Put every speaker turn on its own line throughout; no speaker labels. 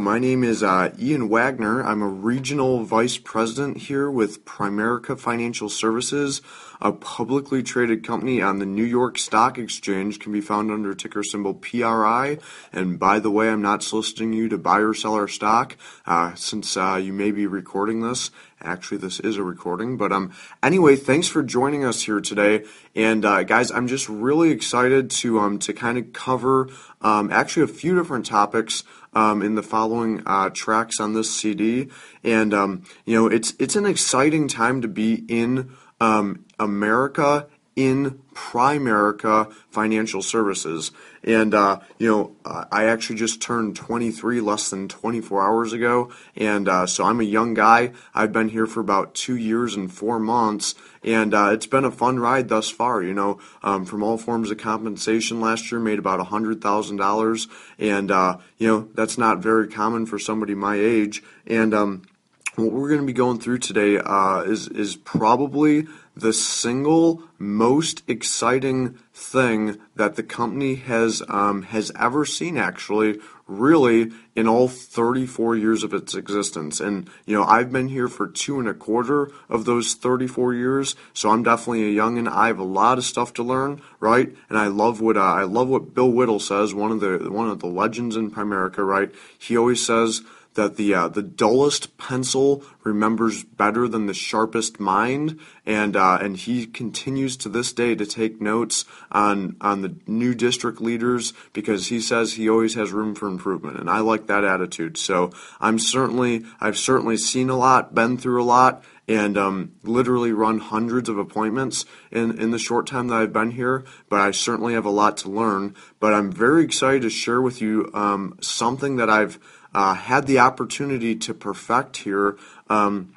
My name is uh, Ian Wagner. I'm a regional vice president here with Primerica Financial Services, a publicly traded company on the New York Stock Exchange, can be found under ticker symbol PRI. And by the way, I'm not soliciting you to buy or sell our stock, uh, since uh, you may be recording this. Actually, this is a recording, but um, anyway, thanks for joining us here today. And uh, guys, I'm just really excited to um to kind of cover um actually a few different topics um in the following uh, tracks on this CD. And um, you know, it's it's an exciting time to be in um, America in Primerica Financial Services. And, uh, you know, I actually just turned 23 less than 24 hours ago. And uh, so I'm a young guy. I've been here for about two years and four months. And uh, it's been a fun ride thus far, you know, um, from all forms of compensation last year, made about $100,000. And, uh, you know, that's not very common for somebody my age. And, um, what we're going to be going through today uh, is is probably the single most exciting thing that the company has um, has ever seen. Actually, really, in all 34 years of its existence, and you know, I've been here for two and a quarter of those 34 years, so I'm definitely a youngin. I have a lot of stuff to learn, right? And I love what uh, I love what Bill Whittle says, one of the one of the legends in Primerica, right? He always says that the uh, the dullest pencil remembers better than the sharpest mind, and uh, and he continues to this day to take notes on on the new district leaders because he says he always has room for improvement, and I like that attitude. So I'm certainly I've certainly seen a lot, been through a lot, and um, literally run hundreds of appointments in, in the short time that I've been here, but I certainly have a lot to learn. But I'm very excited to share with you um, something that I've uh, had the opportunity to perfect here. Um,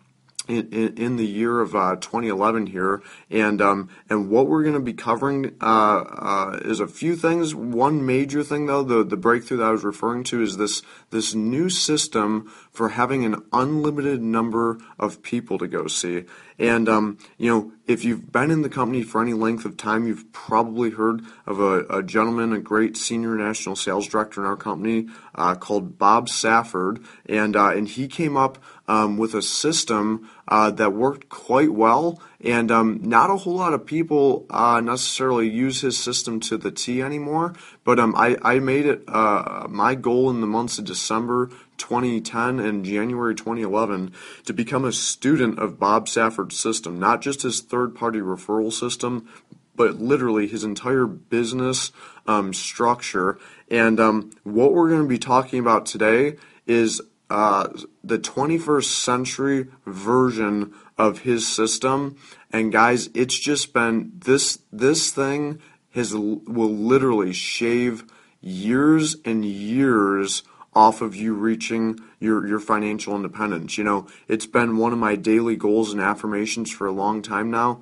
in, in, in, the year of uh, 2011 here, and um, and what we're going to be covering uh, uh, is a few things. One major thing, though, the the breakthrough that I was referring to is this this new system for having an unlimited number of people to go see. And um, you know, if you've been in the company for any length of time, you've probably heard of a, a gentleman, a great senior national sales director in our company uh, called Bob Safford, and uh, and he came up um, with a system uh, that worked quite well. And um, not a whole lot of people uh, necessarily use his system to the T anymore. But um, I, I made it uh, my goal in the months of December 2010 and January 2011 to become a student of Bob Safford's system, not just his third party referral system, but literally his entire business um, structure. And um, what we're going to be talking about today is uh, the 21st century version of his system. And guys, it's just been this this thing has will literally shave years and years off of you reaching your, your financial independence. You know, it's been one of my daily goals and affirmations for a long time now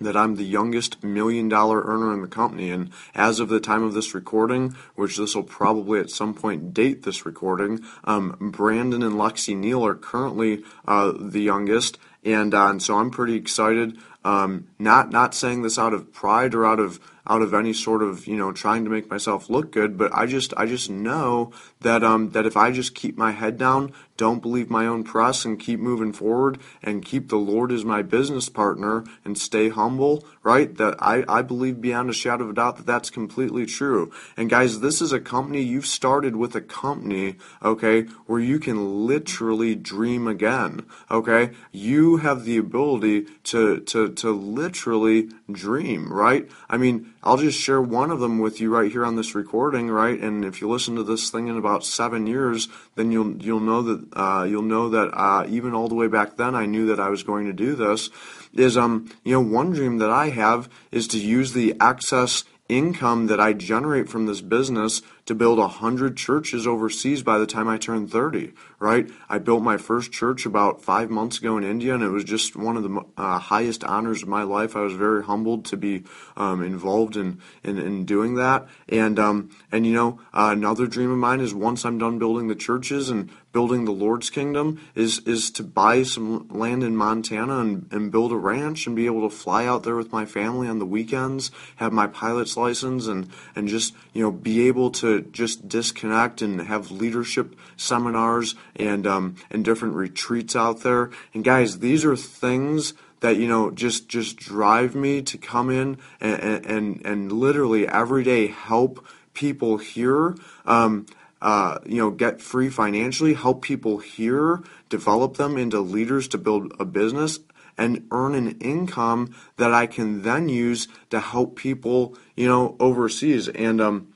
that I'm the youngest million dollar earner in the company. And as of the time of this recording, which this will probably at some point date this recording, um, Brandon and Lexi Neal are currently uh, the youngest. And, uh, and so I'm pretty excited. Um, not not saying this out of pride or out of out of any sort of you know trying to make myself look good but i just i just know that um that if i just keep my head down don't believe my own press and keep moving forward and keep the lord as my business partner and stay humble right that i i believe beyond a shadow of a doubt that that's completely true. And guys this is a company you've started with a company okay where you can literally dream again okay? You have the ability to to to literally dream right? I mean I'll just share one of them with you right here on this recording, right? And if you listen to this thing in about seven years, then you'll you'll know that uh, you'll know that uh, even all the way back then, I knew that I was going to do this. Is um you know one dream that I have is to use the excess income that I generate from this business to build a hundred churches overseas by the time I turn 30, right? I built my first church about five months ago in India, and it was just one of the uh, highest honors of my life. I was very humbled to be um, involved in, in, in doing that. And um, and you know, uh, another dream of mine is once I'm done building the churches and building the Lord's kingdom is is to buy some land in Montana and, and build a ranch and be able to fly out there with my family on the weekends, have my pilot's license, and and just you know be able to just disconnect and have leadership seminars and um, and different retreats out there. And guys, these are things that you know just just drive me to come in and and, and literally every day help people here. Um, uh, you know, get free financially, help people here, develop them into leaders to build a business and earn an income that I can then use to help people, you know, overseas. And um,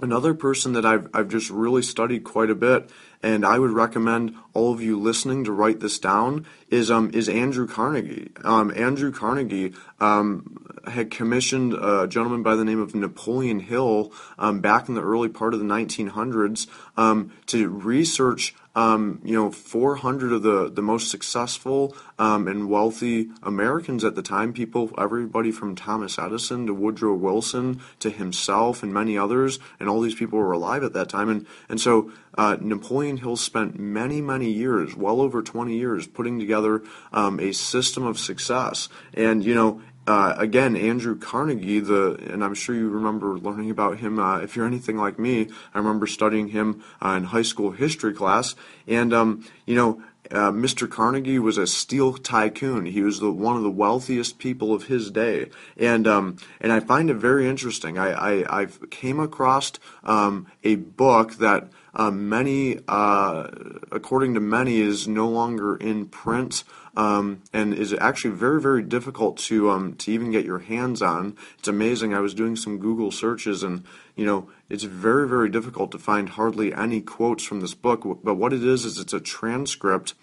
another person that I've, I've just really studied quite a bit, and I would recommend all of you listening to write this down, is um, is Andrew Carnegie. Um, Andrew Carnegie um, had commissioned a gentleman by the name of Napoleon Hill um, back in the early part of the 1900s um, to research um, you know, 400 of the, the most successful um, and wealthy Americans at the time, people, everybody from Thomas Edison to Woodrow Wilson to himself and many others, and all these people were alive at that time. And, and so uh, Napoleon Hill spent many, many years, well over 20 years, putting together um, a system of success. And, you know, uh, again, Andrew Carnegie, the and I'm sure you remember learning about him. Uh, if you're anything like me, I remember studying him uh, in high school history class. And um, you know, uh, Mr. Carnegie was a steel tycoon. He was the, one of the wealthiest people of his day, and um, and I find it very interesting. I, I I've came across um, a book that. Uh, many, uh, according to many, is no longer in print um, and is actually very very difficult to um, to even get your hands on. It's amazing. I was doing some Google searches and you know it's very very difficult to find hardly any quotes from this book. But what it is is it's a transcript.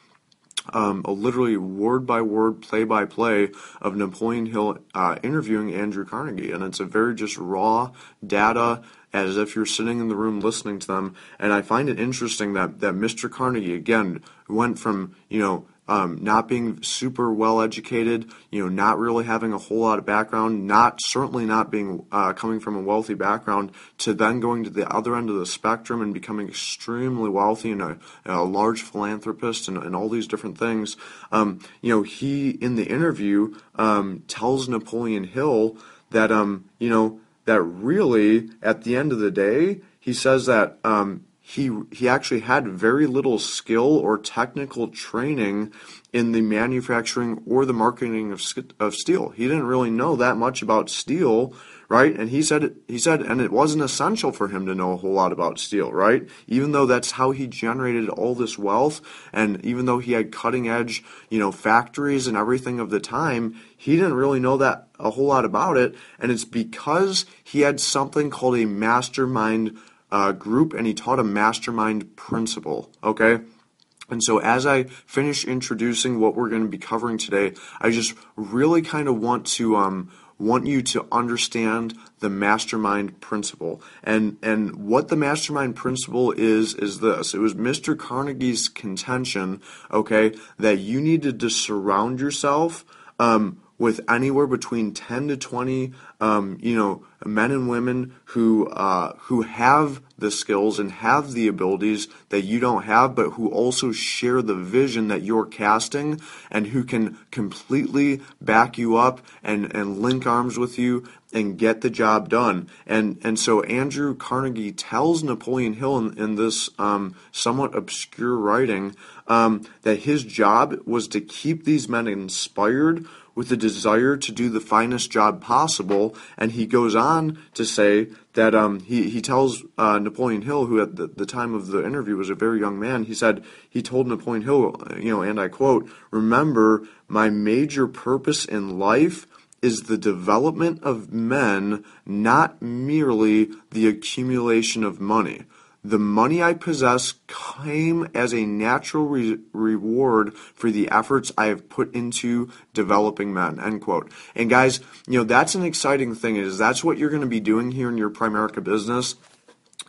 Um, a literally word by word, play by play of Napoleon Hill uh, interviewing Andrew Carnegie, and it's a very just raw data as if you're sitting in the room listening to them. And I find it interesting that that Mr. Carnegie again went from you know um, not being super well educated, you know, not really having a whole lot of background, not certainly not being uh, coming from a wealthy background, to then going to the other end of the spectrum and becoming extremely wealthy and a, a large philanthropist and, and, all these different things. Um, you know, he in the interview um, tells Napoleon Hill that um, you know that really at the end of the day, he says that um, he he actually had very little skill or technical training in the manufacturing or the marketing of of steel. He didn't really know that much about steel, right? And he said he said and it wasn't essential for him to know a whole lot about steel, right? Even though that's how he generated all this wealth and even though he had cutting edge, you know, factories and everything of the time, he didn't really know that a whole lot about it and it's because he had something called a mastermind uh, group and he taught a mastermind principle. Okay. And so, as I finish introducing what we're going to be covering today, I just really kind of want to um, want you to understand the mastermind principle. And and what the mastermind principle is is this. It was Mr. Carnegie's contention, okay, that you needed to surround yourself um, with anywhere between 10 to 20 um, you know men and women who uh, who have the skills and have the abilities that you don't have, but who also share the vision that you're casting, and who can completely back you up and and link arms with you and get the job done. And and so Andrew Carnegie tells Napoleon Hill in, in this um, somewhat obscure writing um, that his job was to keep these men inspired with the desire to do the finest job possible. And he goes on to say that um, he, he tells uh, Napoleon Hill, who at the, the time of the interview was a very young man, he said, he told Napoleon Hill, you know, and I quote, Remember, my major purpose in life is the development of men, not merely the accumulation of money. The money I possess came as a natural re- reward for the efforts I have put into developing men. End quote. And guys, you know that's an exciting thing. Is that's what you're going to be doing here in your Primerica business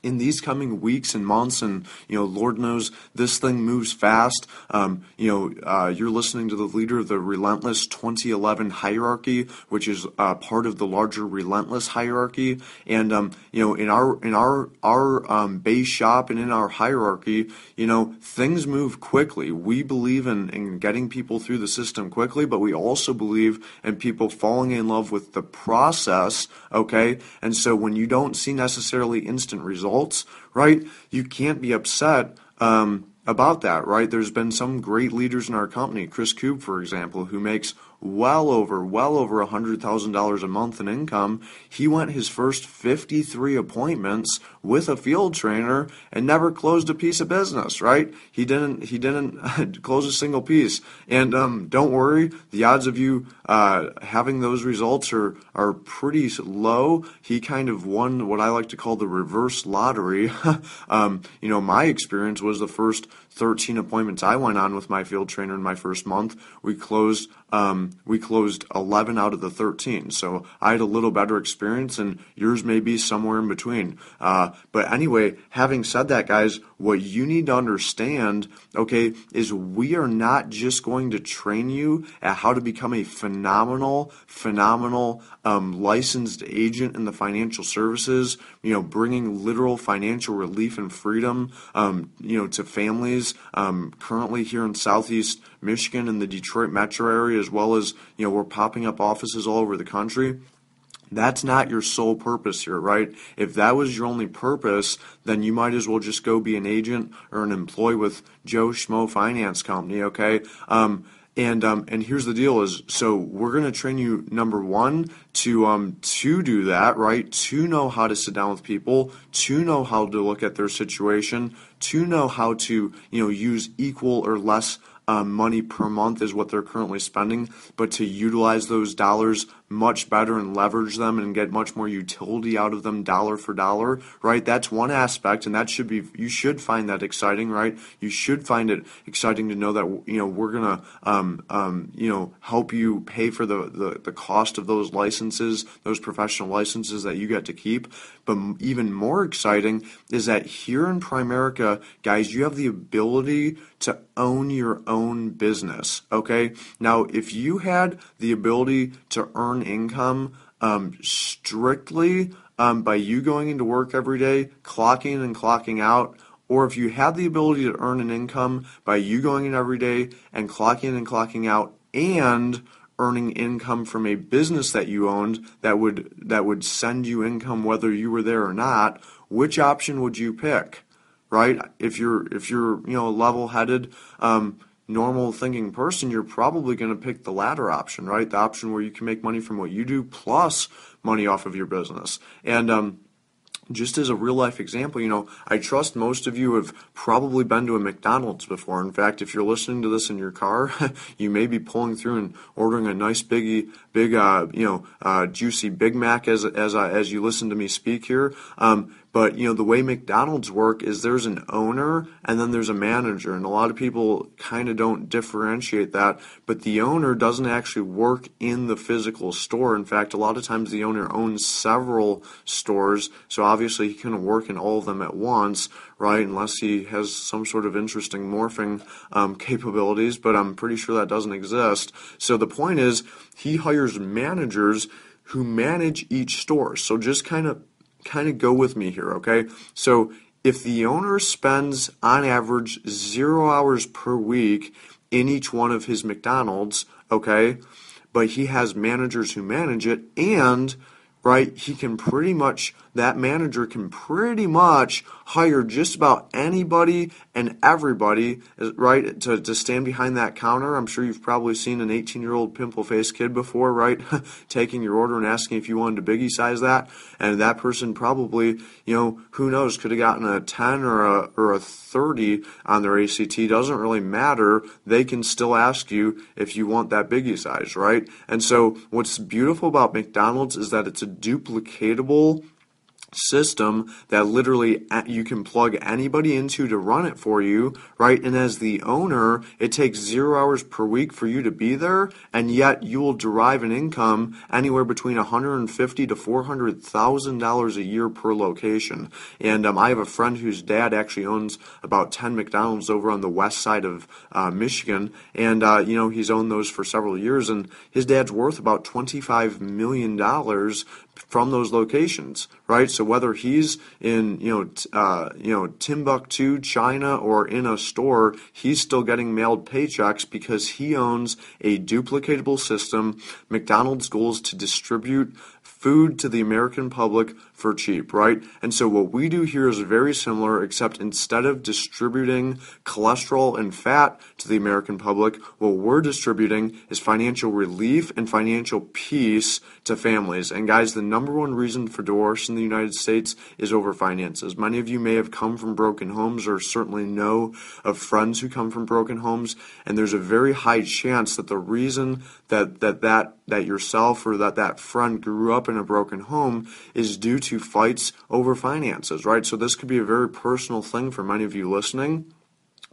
in these coming weeks and months, and you know, Lord knows this thing moves fast. Um, you know, uh, you're listening to the leader of the Relentless 2011 hierarchy, which is uh, part of the larger Relentless hierarchy. And um, you know, in our in our our um, base shop and in our hierarchy, you know, things move quickly. We believe in, in getting people through the system quickly, but we also believe in people falling in love with the process. Okay, and so when you don't see necessarily instant results results, right? You can't be upset. Um, about that, right? There's been some great leaders in our company, Chris Kube, for example, who makes well over, well over a $100,000 a month in income. He went his first 53 appointments with a field trainer and never closed a piece of business, right? He didn't, he didn't close a single piece. And, um, don't worry, the odds of you, uh, having those results are, are pretty low. He kind of won what I like to call the reverse lottery. um, you know, my experience was the first 13 appointments I went on with my field trainer in my first month. We closed um, we closed 11 out of the 13. So I had a little better experience, and yours may be somewhere in between. Uh, but anyway, having said that, guys, what you need to understand, okay, is we are not just going to train you at how to become a phenomenal, phenomenal um, licensed agent in the financial services, you know, bringing literal financial relief and freedom, um, you know, to families um, currently here in Southeast Michigan and the Detroit metro area, as well as, you know, we're popping up offices all over the country. That's not your sole purpose here, right? If that was your only purpose, then you might as well just go be an agent or an employee with Joe Schmo Finance Company, okay? Um, and um, and here's the deal: is so we're going to train you number one to um to do that, right? To know how to sit down with people, to know how to look at their situation, to know how to you know use equal or less um, money per month is what they're currently spending, but to utilize those dollars much better and leverage them and get much more utility out of them dollar for dollar, right? That's one aspect, and that should be you should find that exciting, right? You should find it exciting to know that you know we're gonna um, um, you know help you pay for the, the the cost of those licenses, those professional licenses that you get to keep. But even more exciting is that here in Primerica, guys, you have the ability to own your own business. Okay, now if you had the ability to earn income um, strictly um, by you going into work every day, clocking in and clocking out, or if you had the ability to earn an income by you going in every day and clocking in and clocking out and earning income from a business that you owned that would that would send you income whether you were there or not, which option would you pick? Right? If you're if you're you know level-headed um, normal thinking person, you're probably going to pick the latter option, right? The option where you can make money from what you do plus money off of your business. And um, just as a real life example, you know, I trust most of you have probably been to a McDonald's before. In fact, if you're listening to this in your car, you may be pulling through and ordering a nice biggie, big, uh, you know, uh, juicy Big Mac as as uh, as you listen to me speak here. Um, but you know the way McDonald's work is there's an owner and then there's a manager, and a lot of people kind of don't differentiate that. But the owner doesn't actually work in the physical store. In fact, a lot of times the owner owns several stores, so obviously he couldn't work in all of them at once, right? Unless he has some sort of interesting morphing um, capabilities. But I'm pretty sure that doesn't exist. So the point is, he hires managers who manage each store. So just kind of kind of go with me here, okay? So if the owner spends on average zero hours per week in each one of his McDonald's, okay, but he has managers who manage it and right? He can pretty much, that manager can pretty much hire just about anybody and everybody, right, to, to stand behind that counter. I'm sure you've probably seen an 18 year old pimple faced kid before, right? Taking your order and asking if you wanted to biggie size that. And that person probably, you know, who knows, could have gotten a 10 or a, or a 30 on their ACT. Doesn't really matter. They can still ask you if you want that biggie size, right? And so what's beautiful about McDonald's is that it's a duplicatable system that literally you can plug anybody into to run it for you, right? And as the owner, it takes zero hours per week for you to be there, and yet you will derive an income anywhere between 150 to 400 thousand dollars a year per location. And um, I have a friend whose dad actually owns about 10 McDonald's over on the west side of uh, Michigan, and uh, you know he's owned those for several years, and his dad's worth about 25 million dollars from those locations, right? So whether he's in, you know, uh, you know, Timbuktu, China, or in a store, he's still getting mailed paychecks because he owns a duplicatable system. McDonald's goal is to distribute food to the American public for cheap, right? And so what we do here is very similar, except instead of distributing cholesterol and fat to the American public, what we're distributing is financial relief and financial peace to families. And guys, the number one reason for divorce in the United States is over finances. Many of you may have come from broken homes or certainly know of friends who come from broken homes, and there's a very high chance that the reason that that that that yourself or that that friend grew up in a broken home is due to fights over finances, right? So this could be a very personal thing for many of you listening.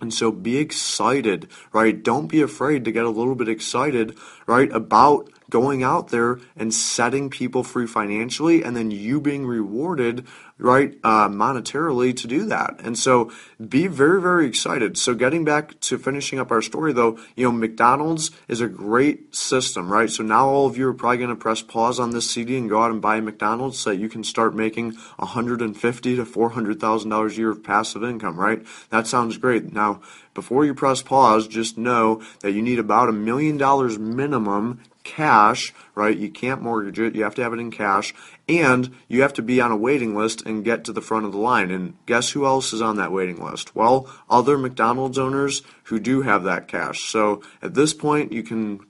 And so be excited, right? Don't be afraid to get a little bit excited, right, about going out there and setting people free financially and then you being rewarded right uh, monetarily to do that. And so be very very excited. So getting back to finishing up our story though you know mcdonald's is a great system right? So now all of you are probably going to press pause on this cd and go out and buy mcdonald's so that you can start making 150 to 400 thousand dollars a year of passive income right? That sounds great. Now before you press pause just know that you need about a million dollars minimum cash, right? You can't mortgage it. You have to have it in cash. And you have to be on a waiting list and get to the front of the line. And guess who else is on that waiting list? Well, other McDonald's owners who do have that cash. So at this point, you can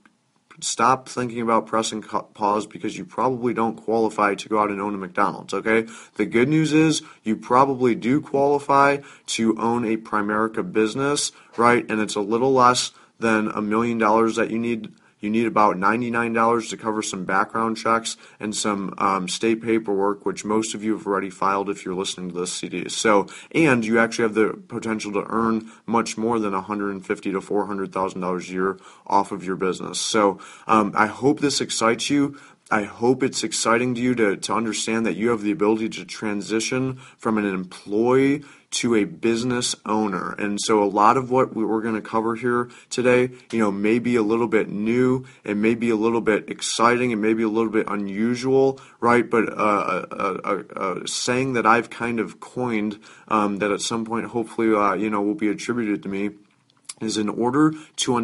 stop thinking about pressing pause because you probably don't qualify to go out and own a McDonald's, okay? The good news is you probably do qualify to own a Primerica business, right? And it's a little less than a million dollars that you need you need about $99 to cover some background checks and some um, state paperwork, which most of you have already filed if you're listening to this CD. So, and you actually have the potential to earn much more than 150 to $400,000 a year off of your business. So, um, I hope this excites you. I hope it's exciting to you to, to understand that you have the ability to transition from an employee to a business owner. And so a lot of what we're going to cover here today, you know, may be a little bit new, and may be a little bit exciting, and may be a little bit unusual, right? But uh, a, a, a, saying that I've kind of coined um, that at some point hopefully, uh, you know, will be attributed to me is in order to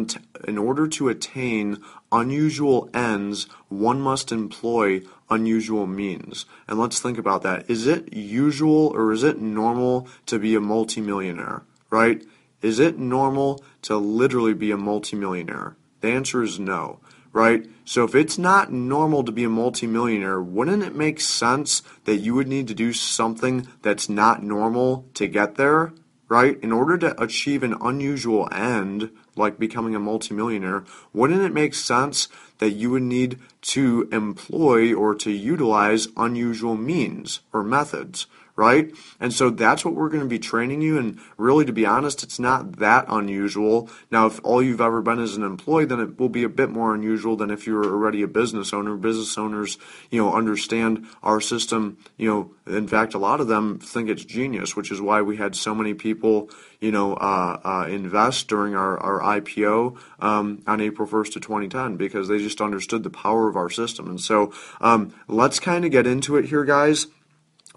in order to attain unusual ends, one must employ unusual means. And let's think about that. Is it usual or is it normal to be a multimillionaire? Right? Is it normal to literally be a multimillionaire? The answer is no. Right? So if it's not normal to be a multimillionaire, wouldn't it make sense that you would need to do something that's not normal to get there? right? In order to achieve an unusual end, like becoming a multimillionaire, wouldn't it make sense that you would need to employ or to utilize unusual means or methods? Right? And so that's what we're going to be training you. And really, to be honest, it's not that unusual. Now, if all you've ever been is an employee, then it will be a bit more unusual than if you're already a business owner. Business owners, you know, understand our system. You know, in fact, a lot of them think it's genius, which is why we had so many people, you know, uh, uh, invest during our, our IPO um, on April 1st of 2010 because they just understood the power of our system. And so um, let's kind of get into it here, guys.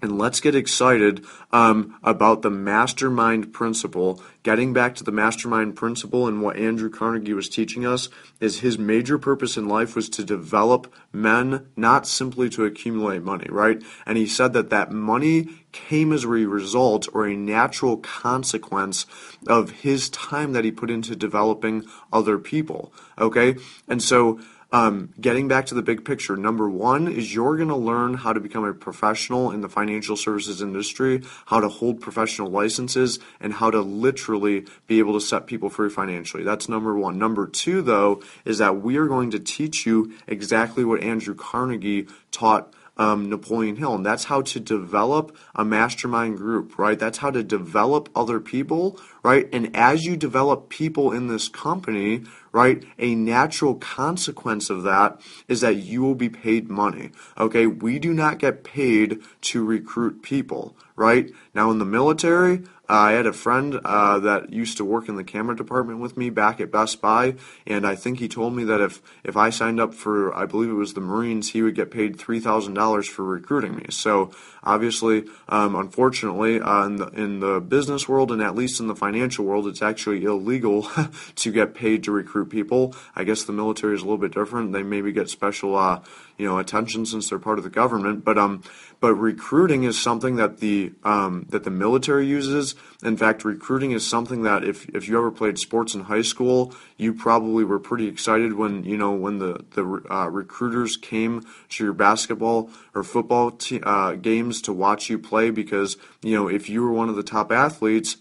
And let's get excited um, about the mastermind principle. Getting back to the mastermind principle and what Andrew Carnegie was teaching us is his major purpose in life was to develop men, not simply to accumulate money, right? And he said that that money came as a result or a natural consequence of his time that he put into developing other people. Okay? And so um, getting back to the big picture, number one is you're going to learn how to become a professional in the financial services industry, how to hold professional licenses, and how to literally be able to set people free financially. That's number one. Number two, though, is that we are going to teach you exactly what Andrew Carnegie taught um, Napoleon Hill. And that's how to develop a mastermind group, right? That's how to develop other people, right? And as you develop people in this company, right, a natural consequence of that is that you will be paid money, okay? We do not get paid to recruit people, right? Now in the military, I had a friend uh, that used to work in the camera department with me back at Best Buy, and I think he told me that if, if I signed up for, I believe it was the Marines, he would get paid $3,000 for recruiting me. So obviously, um, unfortunately, uh, in, the, in the business world and at least in the financial world, it's actually illegal to get paid to recruit people. I guess the military is a little bit different. They maybe get special, uh, you know, attention since they're part of the government. But um, but recruiting is something that the um, that the military uses. In fact, recruiting is something that if if you ever played sports in high school, you probably were pretty excited when you know when the the uh, recruiters came to your basketball or football t- uh, games to watch you play because you know if you were one of the top athletes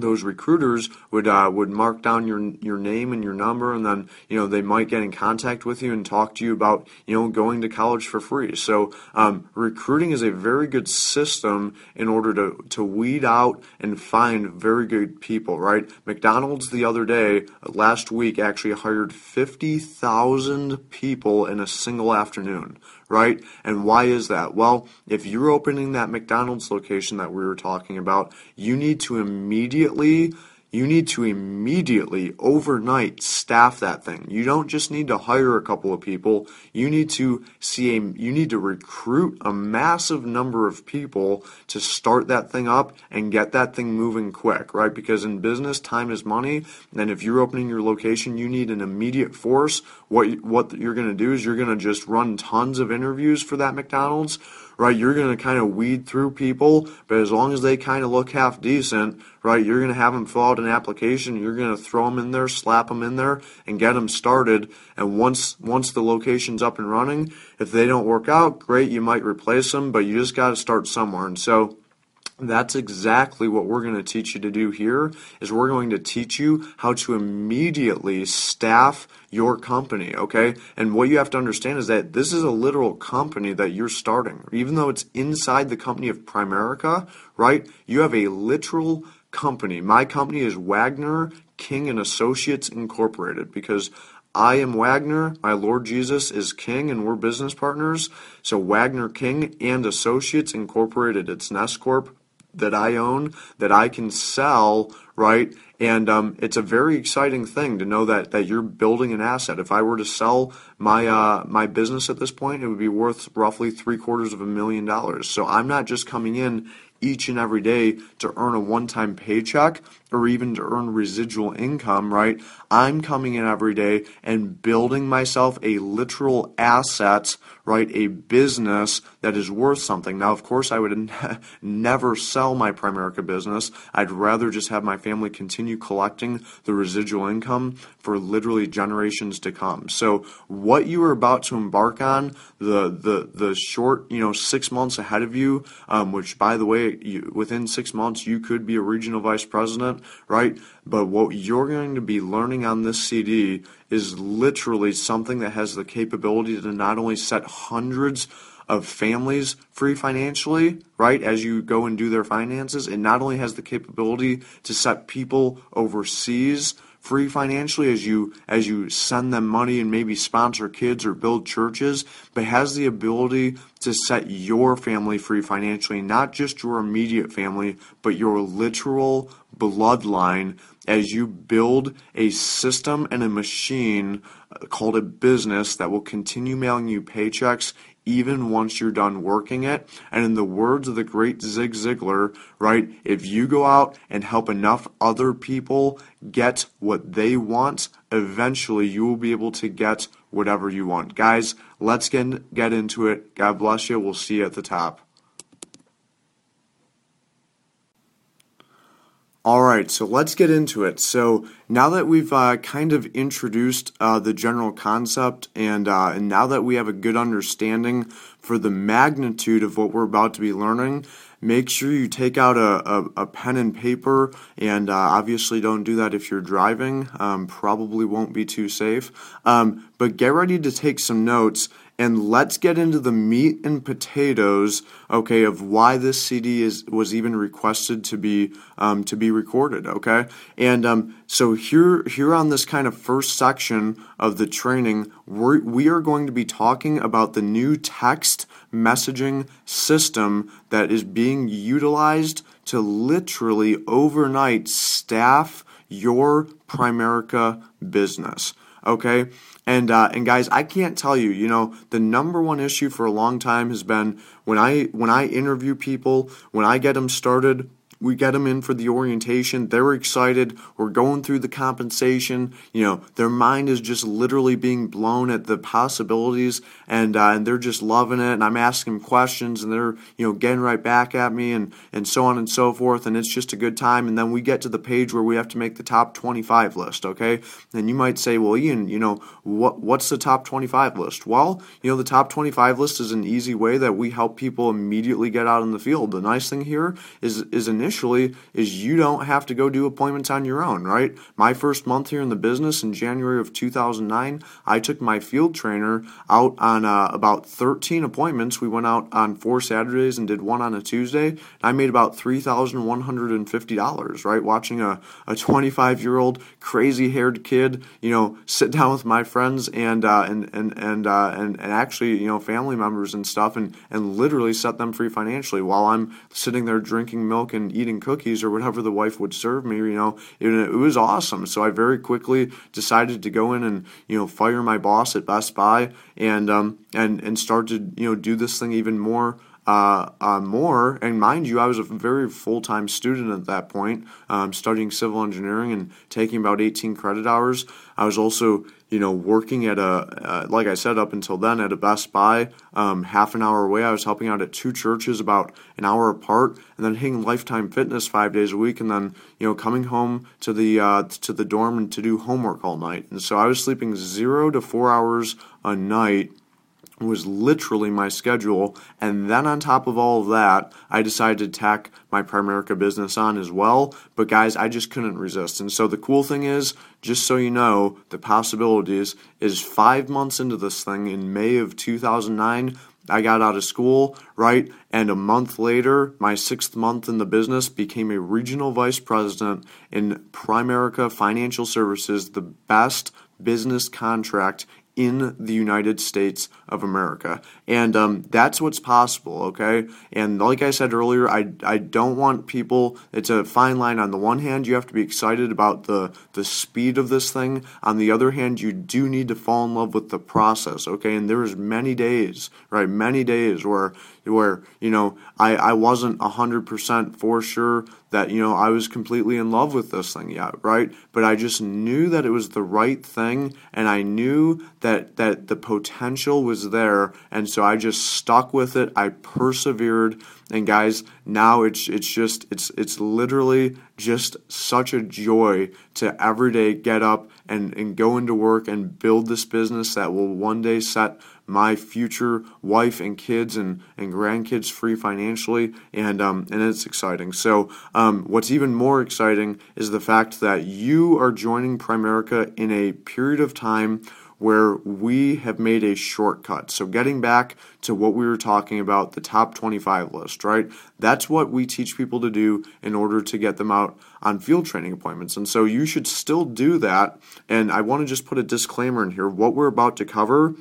those recruiters would uh, would mark down your your name and your number, and then you know they might get in contact with you and talk to you about you know going to college for free. So um, recruiting is a very good system in order to to weed out and find very good people. Right? McDonald's the other day last week actually hired fifty thousand people in a single afternoon right? And why is that? Well, if you're opening that McDonald's location that we were talking about, you need to immediately you need to immediately overnight staff that thing. You don't just need to hire a couple of people. You need to see a you need to recruit a massive number of people to start that thing up and get that thing moving quick, right? Because in business, time is money, and if you're opening your location, you need an immediate force. What what you're going to do is you're going to just run tons of interviews for that McDonald's right? You're going to kind of weed through people, but as long as they kind of look half decent, right, you're going to have them fill out an application. You're going to throw them in there, slap them in there, and get them started. And once once the location's up and running, if they don't work out, great, you might replace them, but you just got to start somewhere. And so that's exactly what we're going to teach you to do here is we're going to teach you how to immediately staff your company, okay? And what you have to understand is that this is a literal company that you're starting. Even though it's inside the company of Primerica, right? You have a literal company. My company is Wagner King and Associates Incorporated because I am Wagner, my Lord Jesus is King, and we're business partners. So Wagner King and Associates Incorporated, it's S Corp that I own that I can sell, right? And um, it's a very exciting thing to know that that you're building an asset. If I were to sell my uh, my business at this point, it would be worth roughly three quarters of a million dollars. So I'm not just coming in each and every day to earn a one-time paycheck or even to earn residual income, right? I'm coming in every day and building myself a literal asset right, a business that is worth something. Now, of course, I would never sell my Primerica business. I'd rather just have my family continue collecting the residual income for literally generations to come. So, what you are about to embark on, the the the short, you know, six months ahead of you, um, which by the way, you, within six months you could be a regional vice president, right? But what you're going to be learning on this CD is literally something that has the capability to not only set hundreds of families free financially, right, as you go and do their finances, it not only has the capability to set people overseas free financially as you as you send them money and maybe sponsor kids or build churches, but has the ability to set your family free financially, not just your immediate family, but your literal bloodline as you build a system and a machine called a business that will continue mailing you paychecks even once you're done working it. And in the words of the great Zig Ziglar, right, if you go out and help enough other people get what they want, eventually you will be able to get whatever you want. Guys, let's get, get into it. God bless you. We'll see you at the top. All right, so let's get into it. So now that we've uh, kind of introduced uh, the general concept, and uh, and now that we have a good understanding for the magnitude of what we're about to be learning, make sure you take out a, a, a pen and paper, and uh, obviously don't do that if you're driving. Um, probably won't be too safe. Um, but get ready to take some notes and let's get into the meat and potatoes, okay, of why this CD is was even requested to be um, to be recorded, okay. And um, so here here on this kind of first section of the training, we're, we are going to be talking about the new text messaging system that is being utilized to literally overnight staff your Primerica business. Okay, and uh, and guys, I can't tell you. You know, the number one issue for a long time has been when I when I interview people, when I get them started we get them in for the orientation. They're excited. We're going through the compensation. You know, their mind is just literally being blown at the possibilities, and uh, and they're just loving it. And I'm asking questions, and they're you know getting right back at me, and and so on and so forth. And it's just a good time. And then we get to the page where we have to make the top 25 list. Okay, and you might say, well, Ian, you know what what's the top 25 list? Well, you know the top 25 list is an easy way that we help people immediately get out in the field. The nice thing here is is initially is you don't have to go do appointments on your own, right? My first month here in the business in January of 2009, I took my field trainer out on uh, about 13 appointments. We went out on four Saturdays and did one on a Tuesday. I made about $3,150, right? Watching a, a 25 year old crazy haired kid, you know, sit down with my friends and, uh, and, and, and, uh, and, and actually, you know, family members and stuff and, and literally set them free financially while I'm sitting there drinking milk and eating eating cookies or whatever the wife would serve me, you know, it, it was awesome. So I very quickly decided to go in and, you know, fire my boss at Best Buy and, um, and, and start to, you know, do this thing even more uh, uh, more. And mind you, I was a very full time student at that point, um, studying civil engineering and taking about 18 credit hours. I was also, you know, working at a, uh, like I said, up until then at a Best Buy, um, half an hour away. I was helping out at two churches about an hour apart, and then hitting Lifetime Fitness five days a week, and then you know coming home to the uh, to the dorm and to do homework all night. And so I was sleeping zero to four hours a night was literally my schedule. And then on top of all of that, I decided to tack my Primerica business on as well. But guys, I just couldn't resist. And so the cool thing is, just so you know, the possibilities is five months into this thing in May of 2009. I got out of school, right? And a month later, my sixth month in the business, became a regional vice president in Primerica Financial Services, the best business contract in the United States of America. And um, that's what's possible, okay? And like I said earlier, I, I don't want people, it's a fine line. On the one hand, you have to be excited about the, the speed of this thing. On the other hand, you do need to fall in love with the process, okay? And there was many days, right? Many days where where you know I, I wasn't a hundred percent for sure that you know I was completely in love with this thing yet, right? But I just knew that it was the right thing, and I knew that that the potential was there, and so I just stuck with it. I persevered, and guys, now it's it's just it's it's literally just such a joy to every day get up and and go into work and build this business that will one day set my future wife and kids and, and grandkids free financially, and um, and it's exciting. So um, what's even more exciting is the fact that you are joining Primerica in a period of time where we have made a shortcut. So, getting back to what we were talking about, the top 25 list, right? That's what we teach people to do in order to get them out on field training appointments. And so, you should still do that. And I want to just put a disclaimer in here what we're about to cover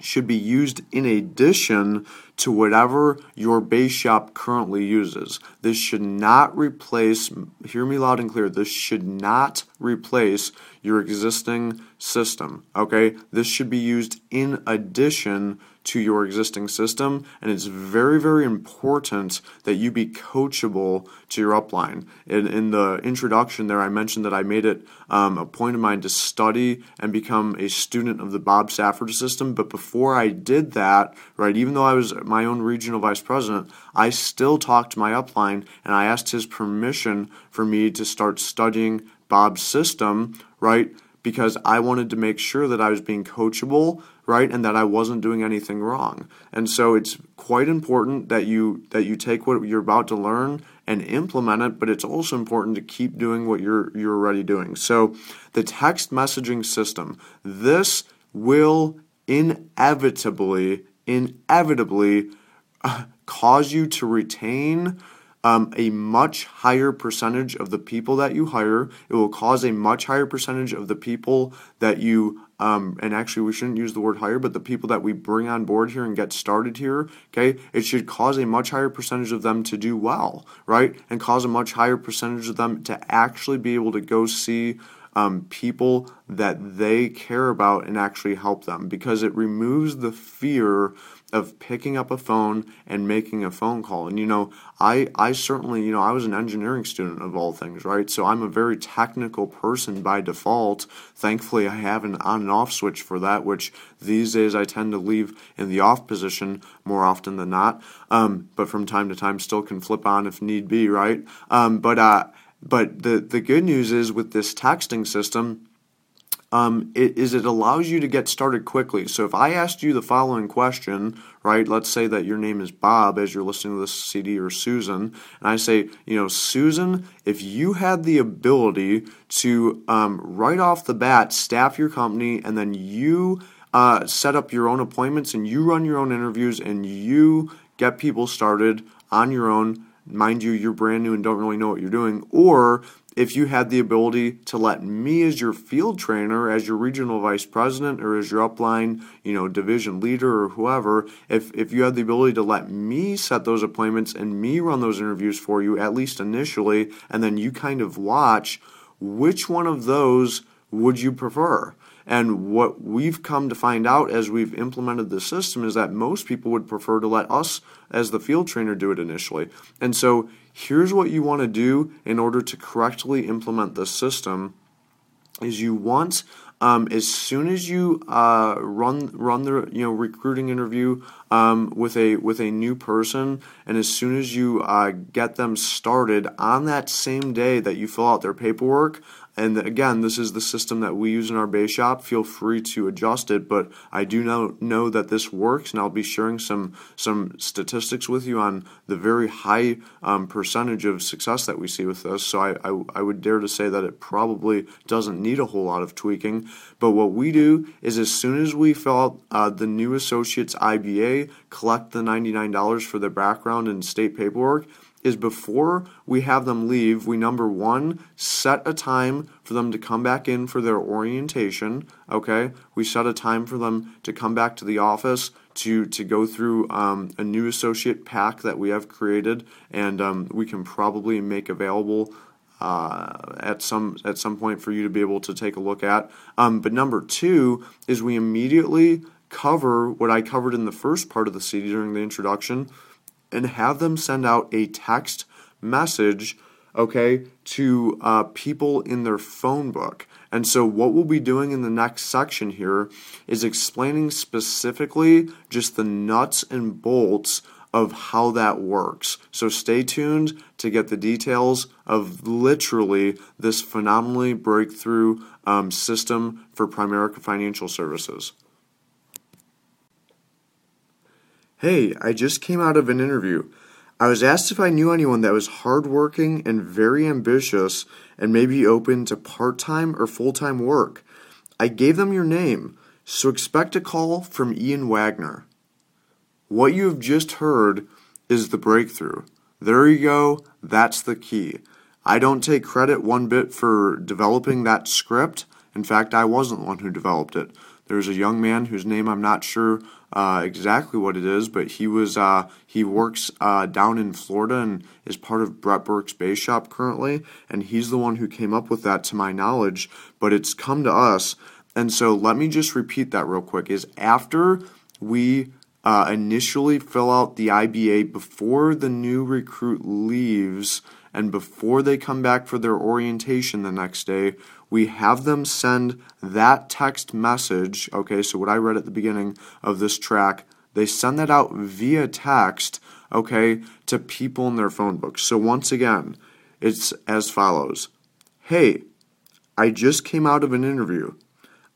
should be used in addition to whatever your base shop currently uses. This should not replace, hear me loud and clear, this should not replace your existing system. Okay? This should be used in addition to your existing system, and it's very, very important that you be coachable to your upline. In, in the introduction there, I mentioned that I made it um, a point of mine to study and become a student of the Bob Safford system, but before I did that, right, even though I was my own regional vice president, I still talked to my upline and I asked his permission for me to start studying Bob's system, right? Because I wanted to make sure that I was being coachable right and that I wasn't doing anything wrong. And so it's quite important that you that you take what you're about to learn and implement it, but it's also important to keep doing what you're you're already doing. So the text messaging system, this will inevitably inevitably uh, cause you to retain um, a much higher percentage of the people that you hire. It will cause a much higher percentage of the people that you um, and actually we shouldn't use the word hire, but the people that we bring on board here and get started here, okay, it should cause a much higher percentage of them to do well, right? And cause a much higher percentage of them to actually be able to go see um, people that they care about and actually help them because it removes the fear of picking up a phone and making a phone call. And you know, I I certainly, you know, I was an engineering student of all things, right? So I'm a very technical person by default. Thankfully, I have an on and off switch for that, which these days I tend to leave in the off position more often than not. Um, but from time to time still can flip on if need be, right? Um, but uh but the the good news is with this texting system um, it, is it allows you to get started quickly. So if I asked you the following question, right? Let's say that your name is Bob as you're listening to this CD or Susan, and I say, you know, Susan, if you had the ability to um, right off the bat staff your company and then you uh, set up your own appointments and you run your own interviews and you get people started on your own mind you, you're brand new and don't really know what you're doing, or if you had the ability to let me as your field trainer, as your regional vice president, or as your upline, you know, division leader or whoever, if if you had the ability to let me set those appointments and me run those interviews for you, at least initially, and then you kind of watch, which one of those would you prefer? And what we've come to find out as we've implemented the system is that most people would prefer to let us, as the field trainer, do it initially. And so here's what you want to do in order to correctly implement the system is you want um, as soon as you uh, run run the you know recruiting interview um, with a with a new person, and as soon as you uh, get them started on that same day that you fill out their paperwork, and again, this is the system that we use in our base shop. Feel free to adjust it, but I do know, know that this works, and I'll be sharing some some statistics with you on the very high um, percentage of success that we see with this. So I, I, I would dare to say that it probably doesn't need a whole lot of tweaking. But what we do is as soon as we fill out uh, the new associates IBA, collect the $99 for their background and state paperwork, is before we have them leave, we number one, set a time for them to come back in for their orientation. Okay, we set a time for them to come back to the office to to go through um, a new associate pack that we have created, and um, we can probably make available. Uh, at some at some point for you to be able to take a look at. Um, but number two is we immediately cover what I covered in the first part of the CD during the introduction, and have them send out a text message, okay, to uh, people in their phone book. And so, what we'll be doing in the next section here is explaining specifically just the nuts and bolts of how that works. So, stay tuned to get the details of literally this phenomenally breakthrough um, system for Primerica Financial Services. Hey, I just came out of an interview. I was asked if I knew anyone that was hardworking and very ambitious and maybe open to part time or full time work. I gave them your name, so expect a call from Ian Wagner. What you have just heard is the breakthrough. There you go, that's the key. I don't take credit one bit for developing that script. In fact, I wasn't the one who developed it. There's a young man whose name I'm not sure uh, exactly what it is, but he was uh, he works uh, down in Florida and is part of Brett Burke's base shop currently, and he's the one who came up with that, to my knowledge. But it's come to us, and so let me just repeat that real quick: is after we uh, initially fill out the IBA before the new recruit leaves and before they come back for their orientation the next day, we have them send that text message. Okay, so what I read at the beginning of this track, they send that out via text, okay, to people in their phone books. So once again, it's as follows Hey, I just came out of an interview.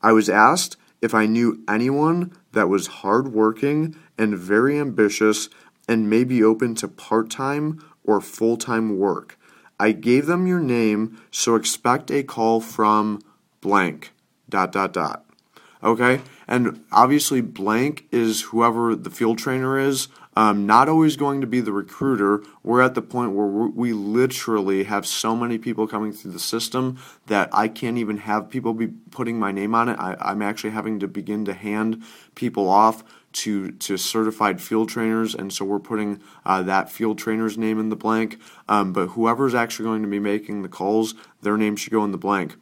I was asked if I knew anyone that was hardworking and very ambitious and maybe open to part time or full time work. I gave them your name, so expect a call from blank. Dot dot dot. Okay? And obviously, blank is whoever the field trainer is um, not always going to be the recruiter. We're at the point where we literally have so many people coming through the system that I can't even have people be putting my name on it. I, I'm actually having to begin to hand people off to to certified field trainers, and so we're putting uh, that field trainer's name in the blank. Um, but whoever's actually going to be making the calls, their name should go in the blank.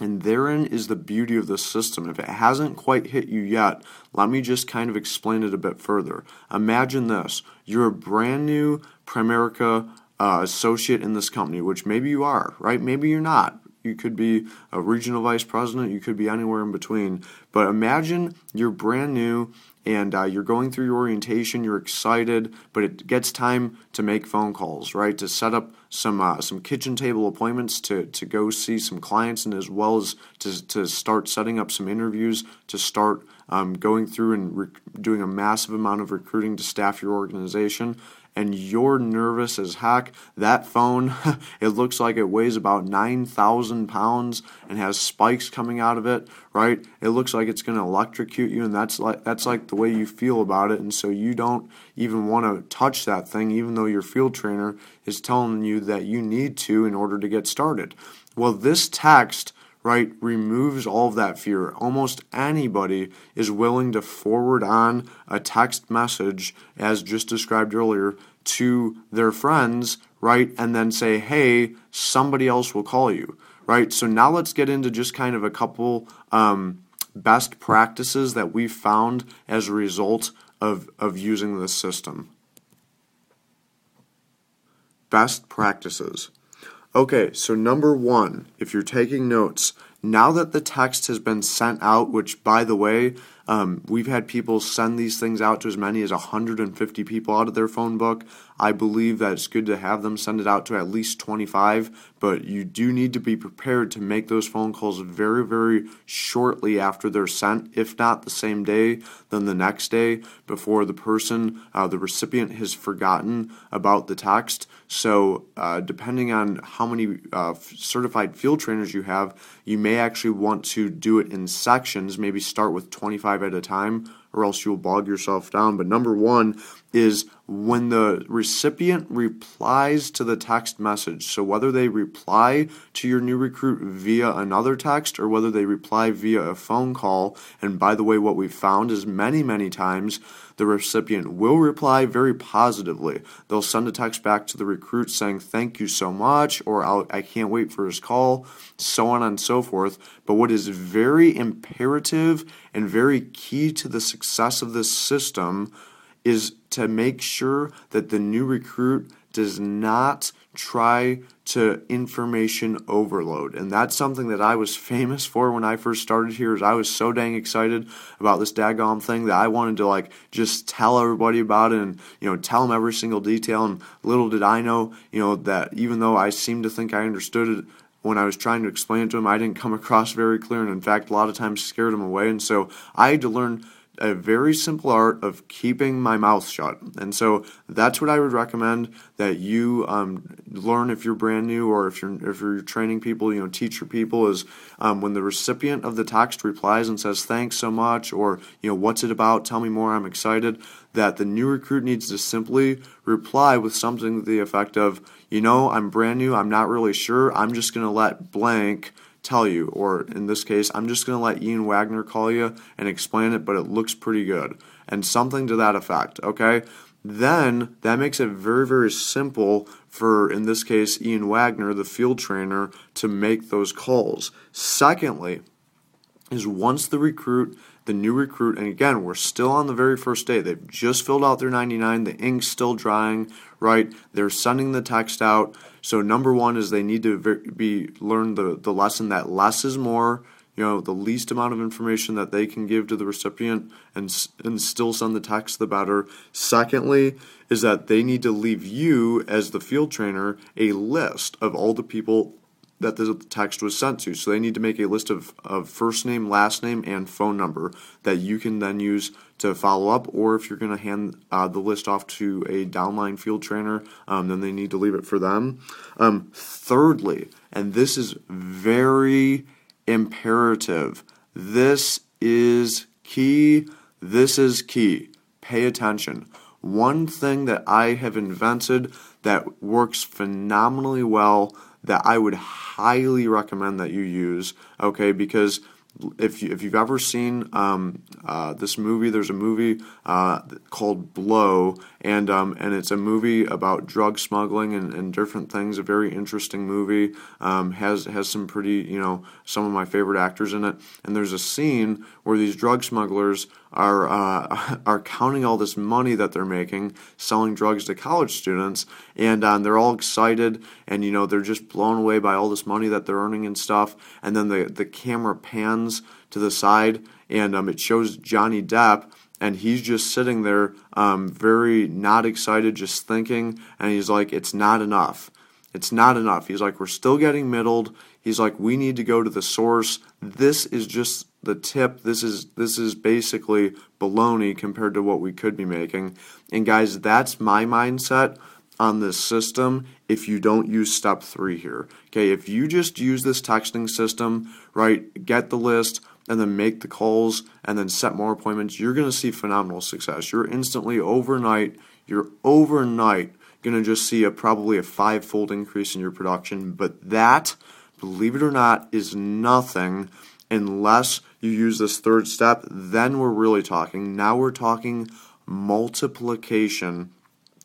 And therein is the beauty of this system. If it hasn't quite hit you yet, let me just kind of explain it a bit further. Imagine this you're a brand new Primerica uh, associate in this company, which maybe you are, right? Maybe you're not. You could be a regional vice president, you could be anywhere in between. But imagine you're brand new and uh, you're going through your orientation, you're excited, but it gets time to make phone calls, right? To set up some uh, some kitchen table appointments to to go see some clients, and as well as to to start setting up some interviews, to start um, going through and rec- doing a massive amount of recruiting to staff your organization and you're nervous as heck. That phone, it looks like it weighs about 9,000 pounds and has spikes coming out of it, right? It looks like it's going to electrocute you, and that's like that's like the way you feel about it, and so you don't even want to touch that thing, even though your field trainer is telling you that you need to in order to get started. Well, this text right, removes all of that fear. Almost anybody is willing to forward on a text message, as just described earlier, to their friends, right, and then say, hey, somebody else will call you, right? So now let's get into just kind of a couple um, best practices that we found as a result of, of using this system. Best practices. Okay, so number one, if you're taking notes, now that the text has been sent out, which by the way, um, we've had people send these things out to as many as 150 people out of their phone book. I believe that it's good to have them send it out to at least 25, but you do need to be prepared to make those phone calls very, very shortly after they're sent, if not the same day, then the next day, before the person, uh, the recipient, has forgotten about the text. So, uh, depending on how many uh, certified field trainers you have, you may actually want to do it in sections, maybe start with 25 at a time, or else you'll bog yourself down. But number one is when the recipient replies to the text message. So, whether they reply to your new recruit via another text or whether they reply via a phone call, and by the way, what we've found is many, many times the recipient will reply very positively. They'll send a text back to the recruit saying, Thank you so much, or I can't wait for his call, so on and so forth. But what is very imperative and very key to the success of this system is to make sure that the new recruit does not try to information overload. And that's something that i was famous for when i first started here is i was so dang excited about this daggone thing that i wanted to like just tell everybody about it and you know tell them every single detail. And little did i know you know that even though i seemed to think i understood it when I was trying to explain it to him, I didn't come across very clear, and in fact, a lot of times scared him away. And so I had to learn a very simple art of keeping my mouth shut. And so that's what I would recommend that you um, learn if you're brand new or if you're if you're training people, you know, teach your people is um, when the recipient of the text replies and says thanks so much or you know what's it about? Tell me more. I'm excited. That the new recruit needs to simply reply with something to the effect of, you know, I'm brand new. I'm not really sure. I'm just gonna let blank tell you, or in this case, I'm just going to let Ian Wagner call you and explain it, but it looks pretty good. And something to that effect, okay? Then that makes it very, very simple for, in this case, Ian Wagner, the field trainer, to make those calls. Secondly, is once the recruit, the new recruit, and again, we're still on the very first day. They've just filled out their 99, the ink's still drying, right? They're sending the text out. So number one is they need to be learn the the lesson that less is more. You know, the least amount of information that they can give to the recipient and and still send the text, the better. Secondly, is that they need to leave you as the field trainer a list of all the people that the text was sent to. So they need to make a list of, of first name, last name, and phone number that you can then use to follow up. Or if you're going to hand uh, the list off to a downline field trainer, um, then they need to leave it for them. Um, thirdly, and this is very imperative, this is key. This is key. Pay attention. one thing that I have invented that works phenomenally well that I would highly recommend that you use, okay, because if you if you've ever seen um, uh, this movie, there's a movie uh, called Blow, and um, and it's a movie about drug smuggling and, and different things. A very interesting movie. Um, has has some pretty you know some of my favorite actors in it. And there's a scene where these drug smugglers are uh, are counting all this money that they're making selling drugs to college students, and um, they're all excited, and you know they're just blown away by all this money that they're earning and stuff. And then the the camera pans to the side, and um, it shows Johnny Depp. And he's just sitting there, um, very not excited, just thinking. And he's like, "It's not enough. It's not enough." He's like, "We're still getting middled." He's like, "We need to go to the source. This is just the tip. This is this is basically baloney compared to what we could be making. And guys that's my mindset on this system if you don't use step 3 here. Okay if you just use this texting system right get the list and then make the calls and then set more appointments you're going to see phenomenal success. You're instantly overnight you're overnight going to just see a probably a five-fold increase in your production. But that believe it or not is nothing unless you use this third step, then we're really talking. Now we're talking multiplication,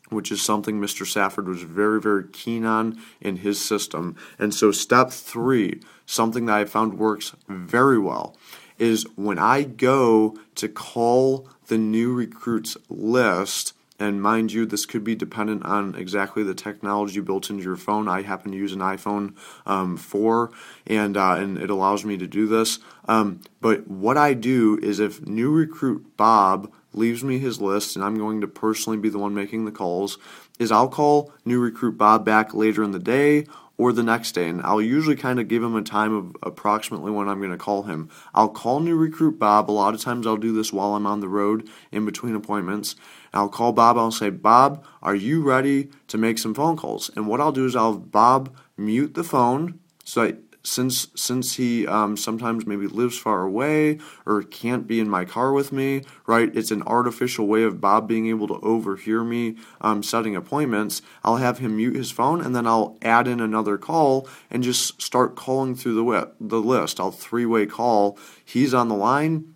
which is something Mr. Safford was very, very keen on in his system. And so, step three, something that I found works very well, is when I go to call the new recruits list and mind you, this could be dependent on exactly the technology built into your phone. I happen to use an iPhone um, 4, and uh, and it allows me to do this. Um, but what I do is, if new recruit Bob leaves me his list, and I'm going to personally be the one making the calls, is I'll call new recruit Bob back later in the day or the next day, and I'll usually kind of give him a time of approximately when I'm going to call him. I'll call new recruit Bob. A lot of times I'll do this while I'm on the road in between appointments. I'll call Bob. I'll say, Bob, are you ready to make some phone calls? And what I'll do is I'll Bob mute the phone so I, since since he um, sometimes maybe lives far away or can't be in my car with me, right? It's an artificial way of Bob being able to overhear me um, setting appointments. I'll have him mute his phone and then I'll add in another call and just start calling through the the list. I'll three way call. He's on the line.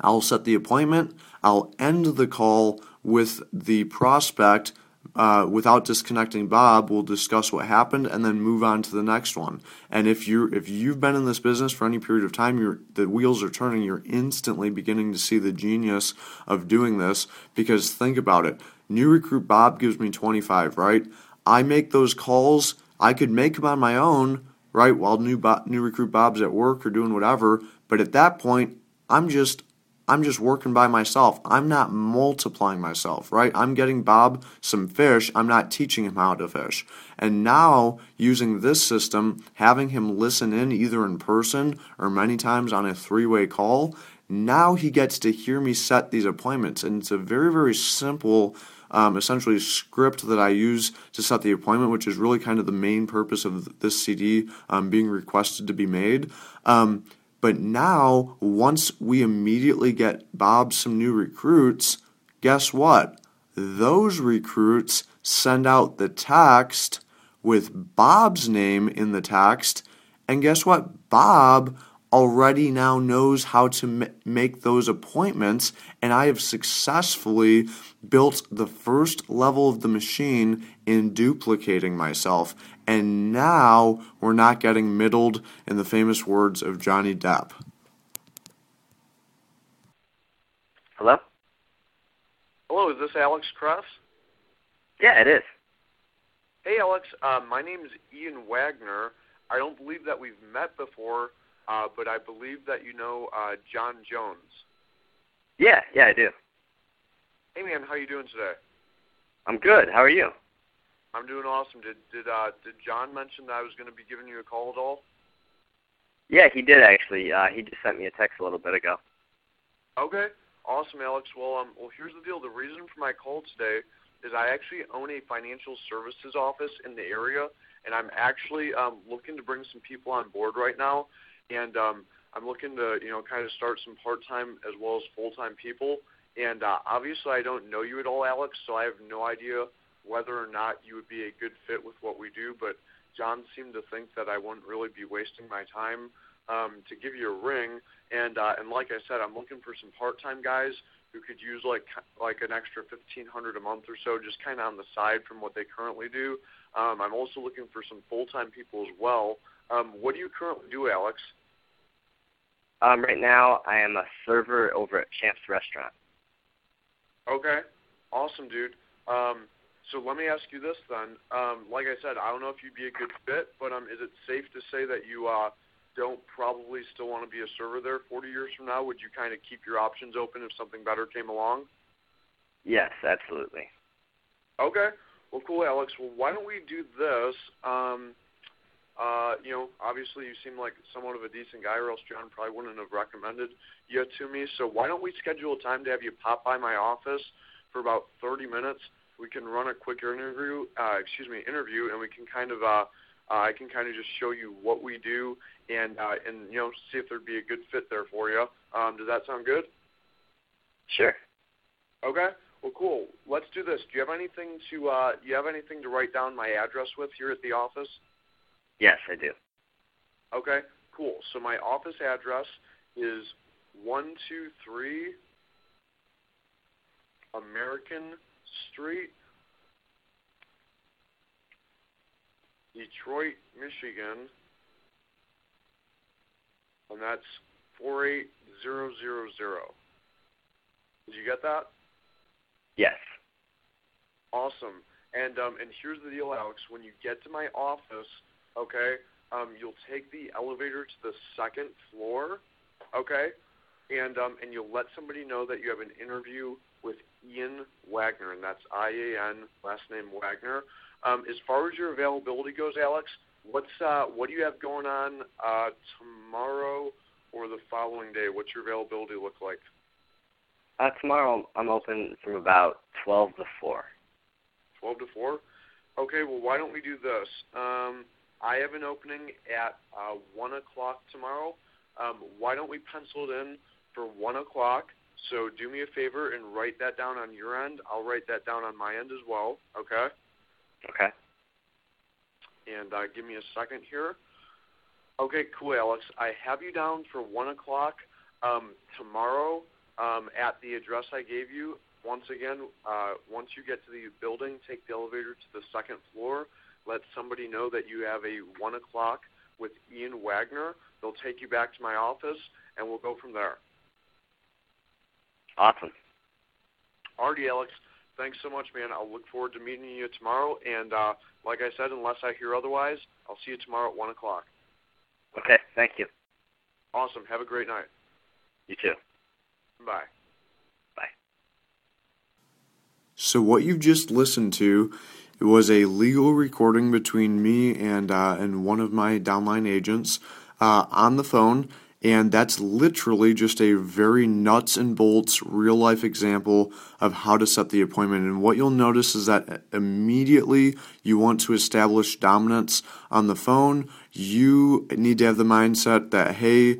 I'll set the appointment. I'll end the call with the prospect uh, without disconnecting Bob, we'll discuss what happened and then move on to the next one. And if you if you've been in this business for any period of time, you're, the wheels are turning. You're instantly beginning to see the genius of doing this because think about it. New recruit Bob gives me 25, right? I make those calls. I could make them on my own, right? While new new recruit Bob's at work or doing whatever. But at that point, I'm just I'm just working by myself. I'm not multiplying myself, right? I'm getting Bob some fish. I'm not teaching him how to fish. And now, using this system, having him listen in either in person or many times on a three way call, now he gets to hear me set these appointments. And it's a very, very simple. Um, essentially script that I use to set the appointment, which is really kind of the main purpose of this CD um, being requested to be made. Um, but now, once we immediately get Bob some new recruits, guess what? Those recruits send out the text with Bob's name in the text. And guess what? Bob already now knows how to m- make those appointments. And I have successfully built the first level of the machine in duplicating myself. And now we're not getting middled in the famous words of Johnny Depp.
Hello?
Hello, is this Alex Cross?
Yeah, it is.
Hey, Alex. Uh, my name is Ian Wagner. I don't believe that we've met before, uh, but I believe that you know uh, John Jones.
Yeah, yeah, I do.
Hey, man, how are you doing today?
I'm good. How are you?
I'm doing awesome. Did did uh did John mention that I was going to be giving you a call at all?
Yeah, he did actually. Uh, he just sent me a text a little bit ago.
Okay, awesome, Alex. Well, um, well, here's the deal. The reason for my call today is I actually own a financial services office in the area, and I'm actually um, looking to bring some people on board right now, and um, I'm looking to you know kind of start some part-time as well as full-time people And uh, obviously, I don't know you at all, Alex, so I have no idea whether or not you would be a good fit with what we do. But John seemed to think that I wouldn't really be wasting my time um, to give you a ring. And uh, and like I said, I'm looking for some part-time guys who could use like like an extra 1500 a month or so, just kind of on the side from what they currently do. Um, I'm also looking for some full-time people as well. Um, what do you currently do, Alex?
Um, right now, I am a server over at Champ's Restaurant.
Okay, awesome, dude. Um, so let me ask you this then. Um, like I said, I don't know if you'd be a good fit, but um, is it safe to say that you uh, don't probably still want to be a server there 40 years from now? Would you kind of keep your options open if something better came along?
Yes, absolutely.
Okay. Well, cool, Alex. Well, why don't we do this? Um, uh, you know, obviously you seem like somewhat of a decent guy, or else John probably wouldn't have recommended you to me. So why don't we schedule a time to have you pop by my office for about 30 minutes? We can run a quick interview, uh, excuse me, interview, and we can kind of, uh, uh, I can kind of just show you what we do, and uh, and you know, see if there'd be a good fit there for you. Um, does that sound good?
Sure.
Okay. Well, cool. Let's do this. Do you have anything to uh, you have anything to write down my address with here at the office?
Yes, I do.
Okay. Cool. So my office address is one two three American Street, Detroit, Michigan, and that's four eight zero zero zero. Did you get that?
Yes.
Awesome. And um, and here's the deal, Alex. When you get to my office, okay, um, you'll take the elevator to the second floor, okay, and um, and you'll let somebody know that you have an interview with Ian Wagner, and that's I A N last name Wagner. Um, as far as your availability goes, Alex, what's uh, what do you have going on uh, tomorrow or the following day? What's your availability look like?
Uh, tomorrow I'm open from about 12 to 4.
12 to 4? Okay, well, why don't we do this? Um, I have an opening at uh, 1 o'clock tomorrow. Um, why don't we pencil it in for 1 o'clock? So do me a favor and write that down on your end. I'll write that down on my end as well, okay?
Okay.
And uh, give me a second here. Okay, cool, Alex. I have you down for 1 o'clock um, tomorrow um, at the address I gave you. Once again, uh, once you get to the building, take the elevator to the second floor. Let somebody know that you have a 1 o'clock with Ian Wagner. They'll take you back to my office, and we'll go from there.
Awesome.
Alrighty, Alex. Thanks so much, man. I'll look forward to meeting you tomorrow. And uh, like I said, unless I hear otherwise, I'll see you tomorrow at 1 o'clock.
Okay, thank you.
Awesome. Have a great night.
You too.
Bye.
Bye.
So what you've just listened to it was a legal recording between me and uh, and one of my downline agents uh, on the phone, and that's literally just a very nuts and bolts real life example of how to set the appointment. And what you'll notice is that immediately you want to establish dominance on the phone. You need to have the mindset that hey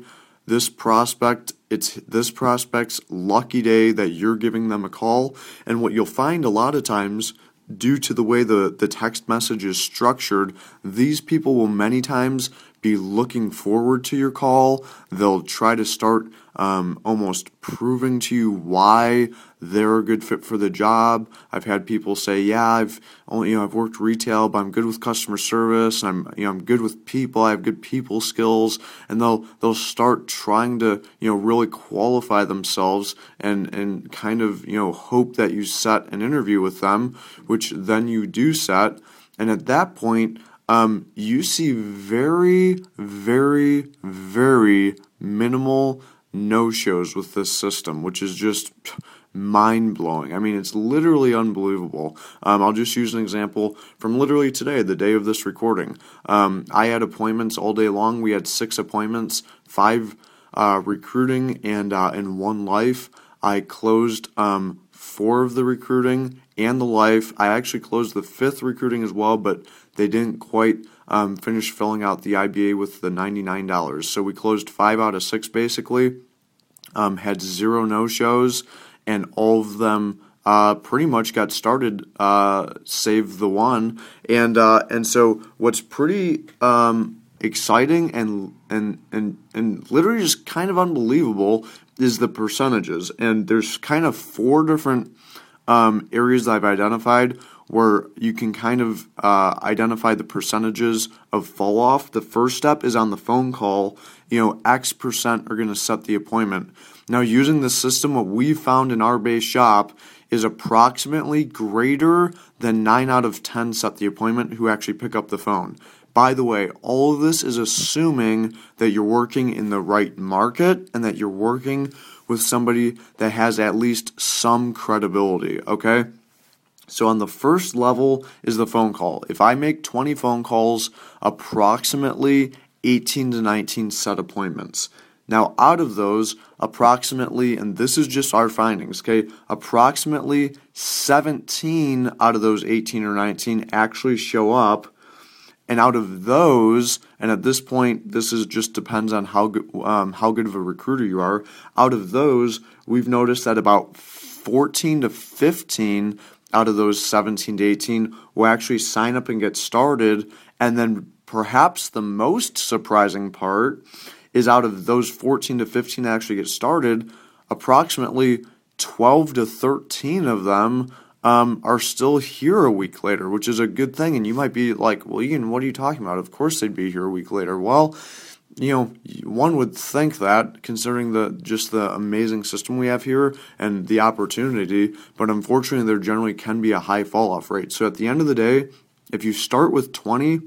this prospect it's this prospect's lucky day that you're giving them a call and what you'll find a lot of times due to the way the, the text message is structured these people will many times be looking forward to your call they'll try to start um, almost proving to you why they're a good fit for the job. I've had people say, "Yeah, I've only you know I've worked retail, but I'm good with customer service, and I'm you know I'm good with people. I have good people skills." And they'll they'll start trying to you know really qualify themselves and and kind of you know hope that you set an interview with them, which then you do set. And at that point, um, you see very, very, very minimal no shows with this system, which is just mind blowing. I mean, it's literally unbelievable. Um, I'll just use an example from literally today, the day of this recording. Um, I had appointments all day long. We had six appointments, five uh, recruiting, and uh, in one life. I closed um, four of the recruiting and the life. I actually closed the fifth recruiting as well, but they didn't quite um, finish filling out the IBA with the $99. So we closed five out of six basically. Um, had zero no shows, and all of them uh, pretty much got started, uh, save the one. And uh, and so what's pretty um, exciting and and and and literally just kind of unbelievable is the percentages. And there's kind of four different um, areas I've identified where you can kind of uh, identify the percentages of fall off. The first step is on the phone call. You know, X percent are going to set the appointment. Now, using the system, what we found in our base shop is approximately greater than 9 out of 10 set the appointment who actually pick up the phone. By the way, all of this is assuming that you're working in the right market and that you're working with somebody that has at least some credibility, okay? So on the first level is the phone call. If I make 20 phone calls, approximately 18 to 19 set appointments. Now, out of those, approximately, and this is just our findings, okay, approximately 17 out of those 18 or 19 actually show up. And out of those, and at this point, this is just depends on how good, um, how good of a recruiter you are. Out of those, we've noticed that about 14 to 15 out of those 17 to 18 will actually sign up and get started. And then perhaps the most surprising part is out of those 14 to 15 that actually get started, approximately 12 to 13 of them um, are still here a week later, which is a good thing. And you might be like, well, Ian, what are you talking about? Of course they'd be here a week later. Well, you know, one would think that considering the just the amazing system we have here and the opportunity, but unfortunately there generally can be a high fall off rate. So at the end of the day, if you start with 20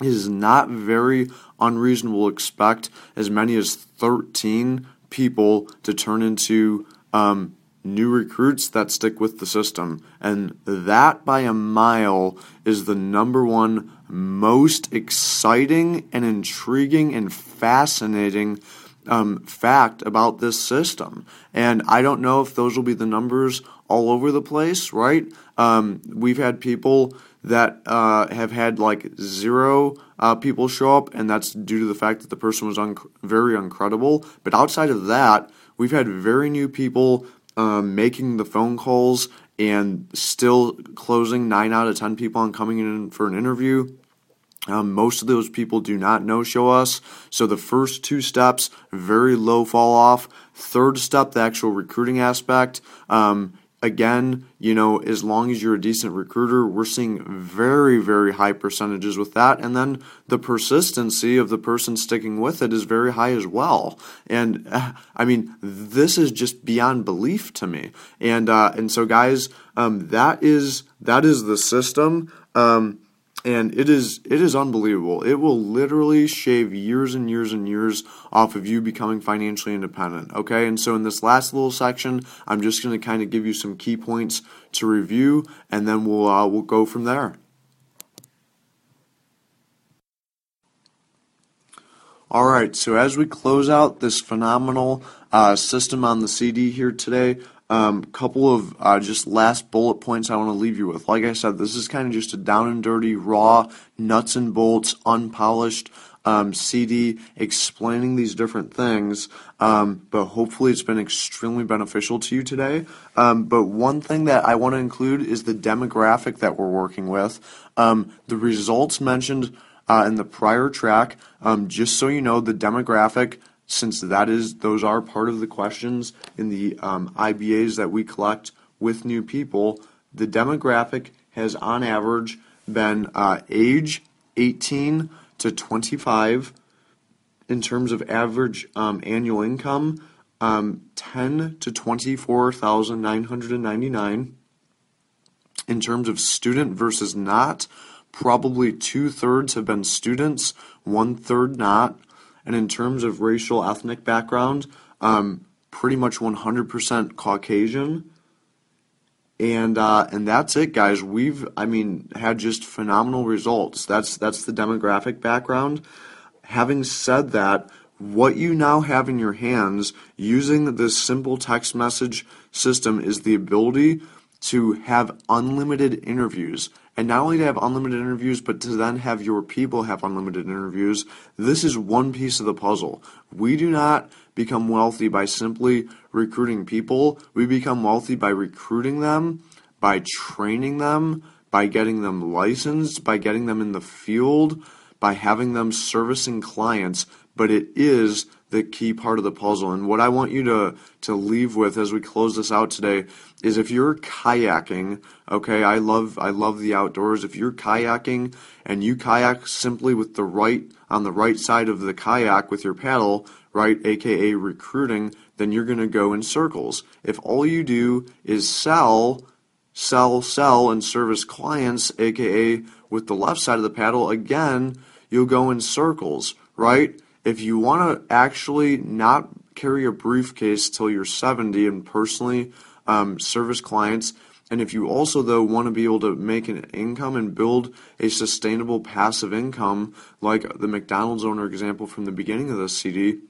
it is not very unreasonable to expect as many as 13 people to turn into um, new recruits that stick with the system. And that by a mile is the number one most exciting and intriguing and fascinating um, fact about this system. And I don't know if those will be the numbers all over the place, right? Um, we've had people that uh, have had like zero uh, people show up, and that's due to the fact that the person was un- very uncredible. But outside of that, we've had very new people um, making the phone calls and still closing nine out of ten people on coming in for an interview. Um, most of those people do not no show us. So the first two steps, very low fall off. Third step, the actual recruiting aspect. Um, again, you know, as long as you're a decent recruiter, we're seeing very, very high percentages with that. And then the persistency of the person sticking with it is very high as well. And uh, I mean, this is just beyond belief to me. And uh, and so, guys, um, that is that is the system. Um, and it is it is unbelievable. It will literally shave years and years and years off of you becoming financially independent. Okay, and so in this last little section, I'm just going to kind of give you some key points to review, and then we'll uh, we'll go from there. All right, so as we close out this phenomenal uh, system on the CD here today, um, couple of uh, just last bullet points I want to leave you with. Like I said, this is kind of just a down and dirty, raw, nuts and bolts, unpolished um, CD explaining these different things. Um, but hopefully, it's been extremely beneficial to you today. Um, but one thing that I want to include is the demographic that we're working with. Um, the results mentioned uh, in the prior track, um, just so you know, the demographic since that is those are part of the questions in the um, IBAs that we collect with new people, the demographic has on average been uh, age 18 to 25 in terms of average um, annual income, um, 10 to 24,999. In terms of student versus not, probably two thirds have been students, one third not. And in terms of racial ethnic background, um, pretty much 100% Caucasian. And uh, and that's it, guys. We've I mean had just phenomenal results. That's that's the demographic background. Having said that, what you now have in your hands using this simple text message system is the ability to have unlimited interviews. And not only to have unlimited interviews, but to then have your people have unlimited interviews. This is one piece of the puzzle. We do not become wealthy by simply recruiting people. We become wealthy by recruiting them, by training them, by getting them licensed, by getting them in the field, by having them servicing clients. But it is the key part of the puzzle. And what I want you to, to leave with as we close this out today is if you're kayaking, okay, I love I love the outdoors. If you're kayaking and you kayak simply with the right on the right side of the kayak with your paddle, right, aka recruiting, then you're gonna go in circles. If all you do is sell, sell, sell and service clients, aka with the left side of the paddle, again, you'll go in circles, right? If you want to actually not carry a briefcase till you're 70 and personally um, service clients, and if you also though want to be able to make an income and build a sustainable passive income, like the McDonald's owner example from the beginning of the CD,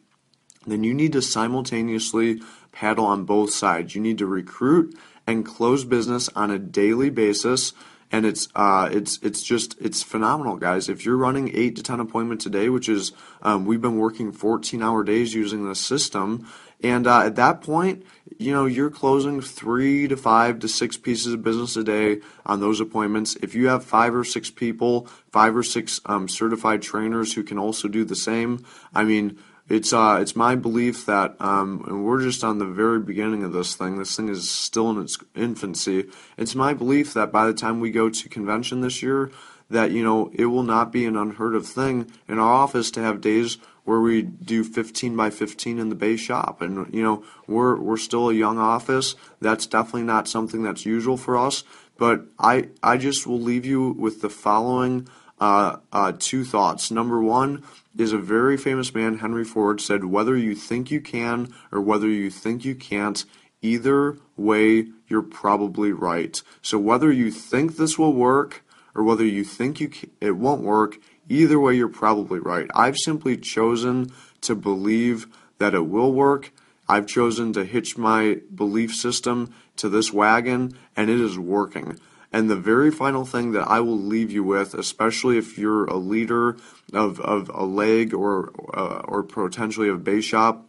then you need to simultaneously paddle on both sides. You need to recruit and close business on a daily basis and it's uh, it's it's just it's phenomenal, guys. If you're running eight to ten appointments a day, which is um, we've been working 14 hour days using the system, and uh, at that point, you know you're closing three to five to six pieces of business a day on those appointments. If you have five or six people, five or six um, certified trainers who can also do the same, I mean it's uh, it's my belief that, um, and we're just on the very beginning of this thing. This thing is still in its infancy. It's my belief that by the time we go to convention this year, that you know it will not be an unheard of thing in our office to have days where we do 15 by 15 in the base shop and you know we're we're still a young office that's definitely not something that's usual for us but i i just will leave you with the following uh, uh, two thoughts number one is a very famous man, Henry Ford, said, Whether you think you can or whether you think you can't, either way, you're probably right. So whether you think this will work or whether you think you it won't work, either way, you're probably right. I've simply chosen to believe that it will work. I've chosen to hitch my belief system to this wagon, and it is working. And the very final thing that I will leave you with, especially if you're a leader of, of a leg or uh, or potentially of base shop,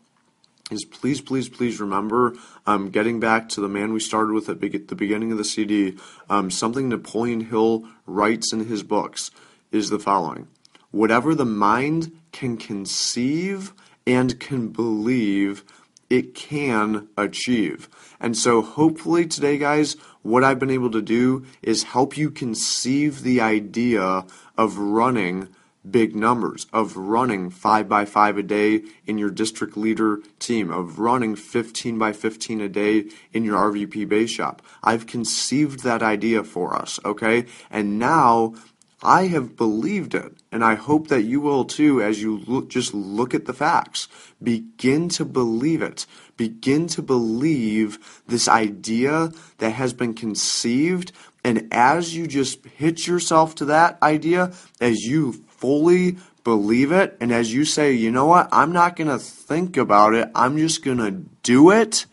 is please, please, please remember, um, getting back to the man we started with at the beginning of the CD, um, something Napoleon Hill writes in his books is the following Whatever the mind can conceive and can believe, it can achieve. And so, hopefully, today, guys, what I've been able to do is help you conceive the idea of running big numbers, of running 5 by 5 a day in your district leader team, of running 15 by 15 a day in your RVP base shop. I've conceived that idea for us, okay? And now I have believed it, and I hope that you will too as you just look at the facts. Begin to believe it. Begin to believe this idea that has been conceived, and as you just hitch yourself to that idea, as you fully believe it, and as you say, you know what, I'm not going to think about it, I'm just going to do it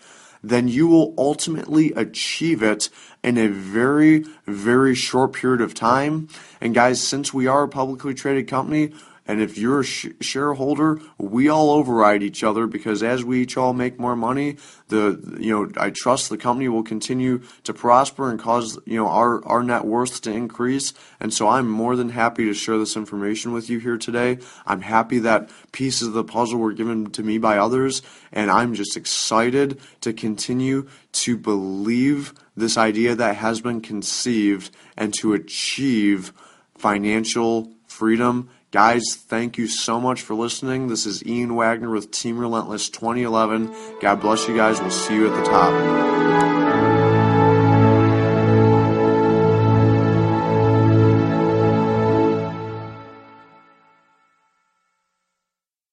then you will ultimately achieve it in a very, very short period of time. And guys, since we are a publicly traded company, and if you're a sh- shareholder, we all override each other because as we each all make more money, the you know I trust the company will continue to prosper and cause you know our our net worth to increase. And so I'm more than happy to share this information with you here today. I'm happy that pieces of the puzzle were given to me by others, and I'm just excited to continue to believe this idea that has been conceived and to achieve financial freedom Guys, thank you so much for listening. This is Ian Wagner with Team Relentless 2011. God bless you guys. We'll see you at the top.